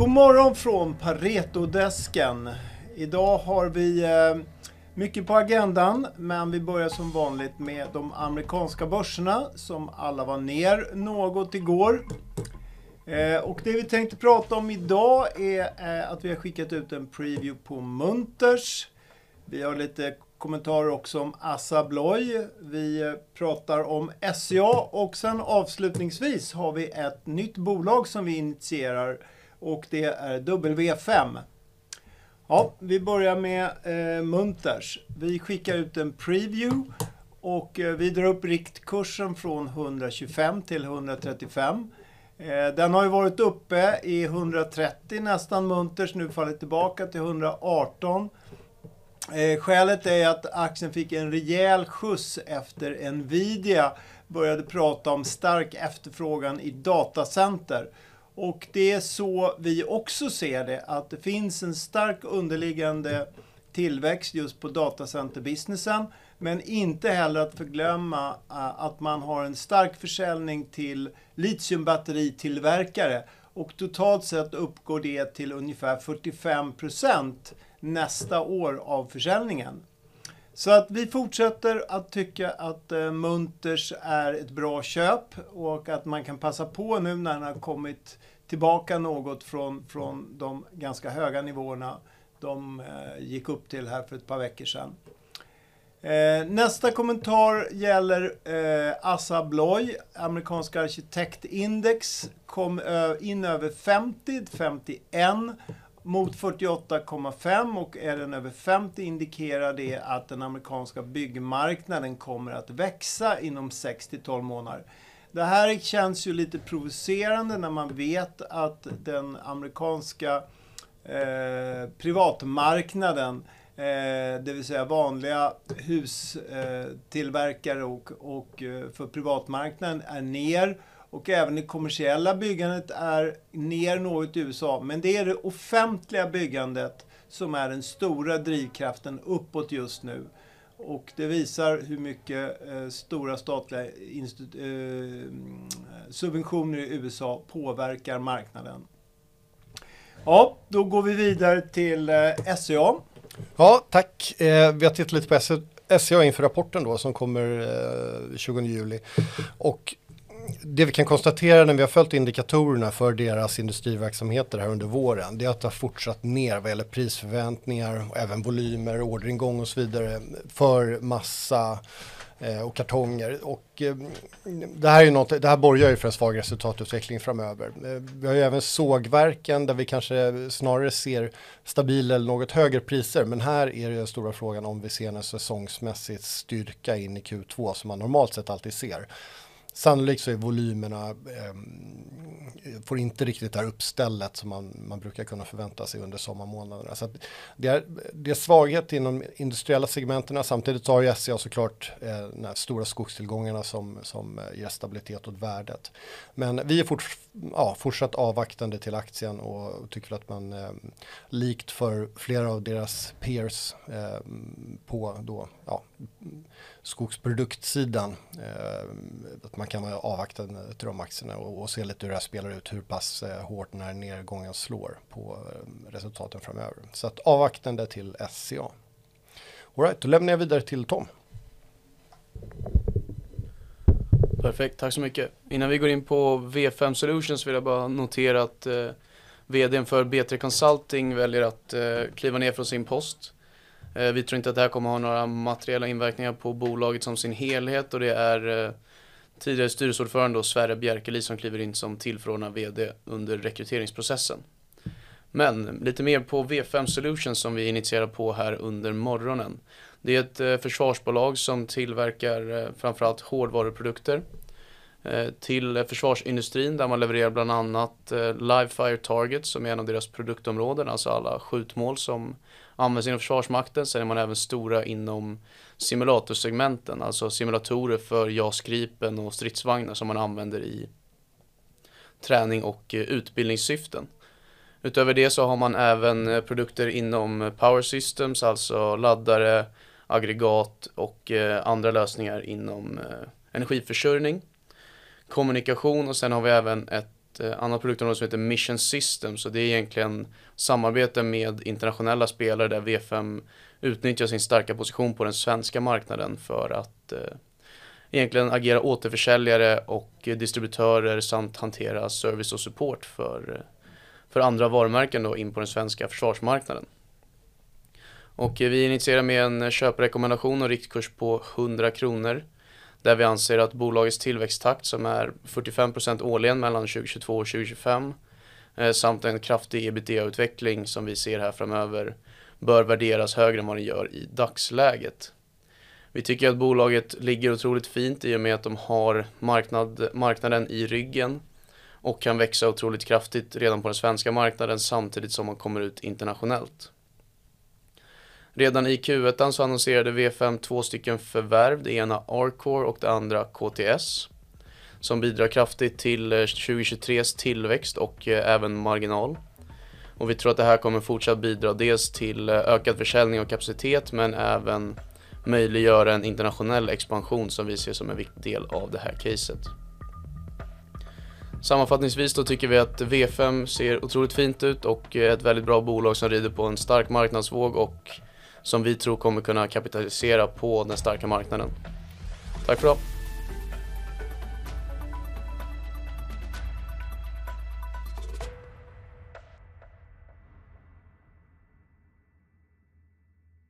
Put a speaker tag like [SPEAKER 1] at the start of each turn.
[SPEAKER 1] God morgon från Paretodesken. Idag har vi eh, mycket på agendan, men vi börjar som vanligt med de amerikanska börserna som alla var ner något igår. Eh, och det vi tänkte prata om idag är eh, att vi har skickat ut en preview på Munters. Vi har lite kommentarer också om Assa Abloy. Vi pratar om SCA och sen avslutningsvis har vi ett nytt bolag som vi initierar och det är W5. Ja, vi börjar med eh, Munters. Vi skickar ut en preview och eh, vi drar upp riktkursen från 125 till 135. Eh, den har ju varit uppe i 130 nästan Munters, nu fallit tillbaka till 118. Eh, skälet är att aktien fick en rejäl skjuts efter Nvidia började prata om stark efterfrågan i datacenter. Och det är så vi också ser det, att det finns en stark underliggande tillväxt just på datacenterbusinessen. Men inte heller att förglömma eh, att man har en stark försäljning till litiumbatteritillverkare. Och totalt sett uppgår det till ungefär 45 procent nästa år av försäljningen. Så att vi fortsätter att tycka att eh, Munters är ett bra köp och att man kan passa på nu när den har kommit tillbaka något från, från de ganska höga nivåerna de eh, gick upp till här för ett par veckor sedan. Eh, nästa kommentar gäller Assa Abloy, amerikanska arkitektindex, kom in över 50, 51 mot 48,5 och är den över 50 indikerar det att den amerikanska byggmarknaden kommer att växa inom 6 till 12 månader. Det här känns ju lite provocerande när man vet att den amerikanska eh, privatmarknaden Eh, det vill säga vanliga hustillverkare eh, och, och eh, för privatmarknaden är ner. Och även det kommersiella byggandet är ner något i USA. Men det är det offentliga byggandet som är den stora drivkraften uppåt just nu. Och det visar hur mycket eh, stora statliga eh, subventioner i USA påverkar marknaden. Ja, då går vi vidare till eh, SCA.
[SPEAKER 2] Ja, tack. Eh, vi har tittat lite på SCA inför rapporten då som kommer eh, 20 juli. Och det vi kan konstatera när vi har följt indikatorerna för deras industriverksamheter här under våren, det är att det har fortsatt ner vad gäller prisförväntningar och även volymer, orderingång och så vidare för massa eh, och kartonger. Och, eh, det, här är något, det här borgar ju för en svag resultatutveckling framöver. Eh, vi har ju även sågverken där vi kanske snarare ser stabila eller något högre priser. Men här är det den stora frågan om vi ser en säsongsmässigt styrka in i Q2 som man normalt sett alltid ser. Sannolikt så är volymerna eh, får inte riktigt det här uppstället som man, man brukar kunna förvänta sig under sommarmånaderna. Så det, är, det är svaghet inom industriella segmenten. Samtidigt så har ju SCA såklart eh, de stora skogstillgångarna som, som ger stabilitet åt värdet. Men vi är fort, ja, fortsatt avvaktande till aktien och tycker att man eh, likt för flera av deras peers eh, på då, ja, skogsproduktsidan. Eh, att man kan vara avvaktande till de aktierna och, och se lite hur det här spelar ut, hur pass eh, hårt den här nedgången slår på eh, resultaten framöver. Så att avvaktande till SCA. Alright, då lämnar jag vidare till Tom.
[SPEAKER 3] Perfekt, tack så mycket. Innan vi går in på V5 Solutions vill jag bara notera att eh, vdn för B3 Consulting väljer att eh, kliva ner från sin post. Eh, vi tror inte att det här kommer ha några materiella inverkningar på bolaget som sin helhet och det är eh, tidigare styrelseordförande och Sverre Bjerkeli som kliver in som tillförordnad VD under rekryteringsprocessen. Men lite mer på V5 Solutions som vi initierar på här under morgonen. Det är ett eh, försvarsbolag som tillverkar framförallt hårdvaruprodukter Eh, till försvarsindustrin där man levererar bland annat eh, Live Fire Targets som är en av deras produktområden, alltså alla skjutmål som används inom Försvarsmakten. Sen är man även stora inom simulatorsegmenten, alltså simulatorer för JAS Gripen och stridsvagnar som man använder i träning och eh, utbildningssyften. Utöver det så har man även produkter inom Power Systems, alltså laddare, aggregat och andra lösningar inom energiförsörjning, kommunikation och sen har vi även ett eh, annat produktområde som heter Mission System. Så det är egentligen samarbete med internationella spelare där V5 utnyttjar sin starka position på den svenska marknaden för att eh, egentligen agera återförsäljare och distributörer samt hantera service och support för, eh, för andra varumärken då in på den svenska försvarsmarknaden. Och vi initierar med en köprekommendation och riktkurs på 100 kronor där vi anser att bolagets tillväxttakt som är 45% årligen mellan 2022 och 2025 eh, samt en kraftig ebitda-utveckling som vi ser här framöver bör värderas högre än vad den gör i dagsläget. Vi tycker att bolaget ligger otroligt fint i och med att de har marknad, marknaden i ryggen och kan växa otroligt kraftigt redan på den svenska marknaden samtidigt som man kommer ut internationellt. Redan i Q1 så annonserade V5 två stycken förvärv, det ena Arcore och det andra KTS som bidrar kraftigt till eh, 2023s tillväxt och eh, även marginal. Och vi tror att det här kommer fortsatt bidra dels till eh, ökad försäljning och kapacitet men även möjliggöra en internationell expansion som vi ser som en viktig del av det här caset. Sammanfattningsvis då tycker vi att V5 ser otroligt fint ut och är ett väldigt bra bolag som rider på en stark marknadsvåg och som vi tror kommer kunna kapitalisera på den starka marknaden. Tack för idag!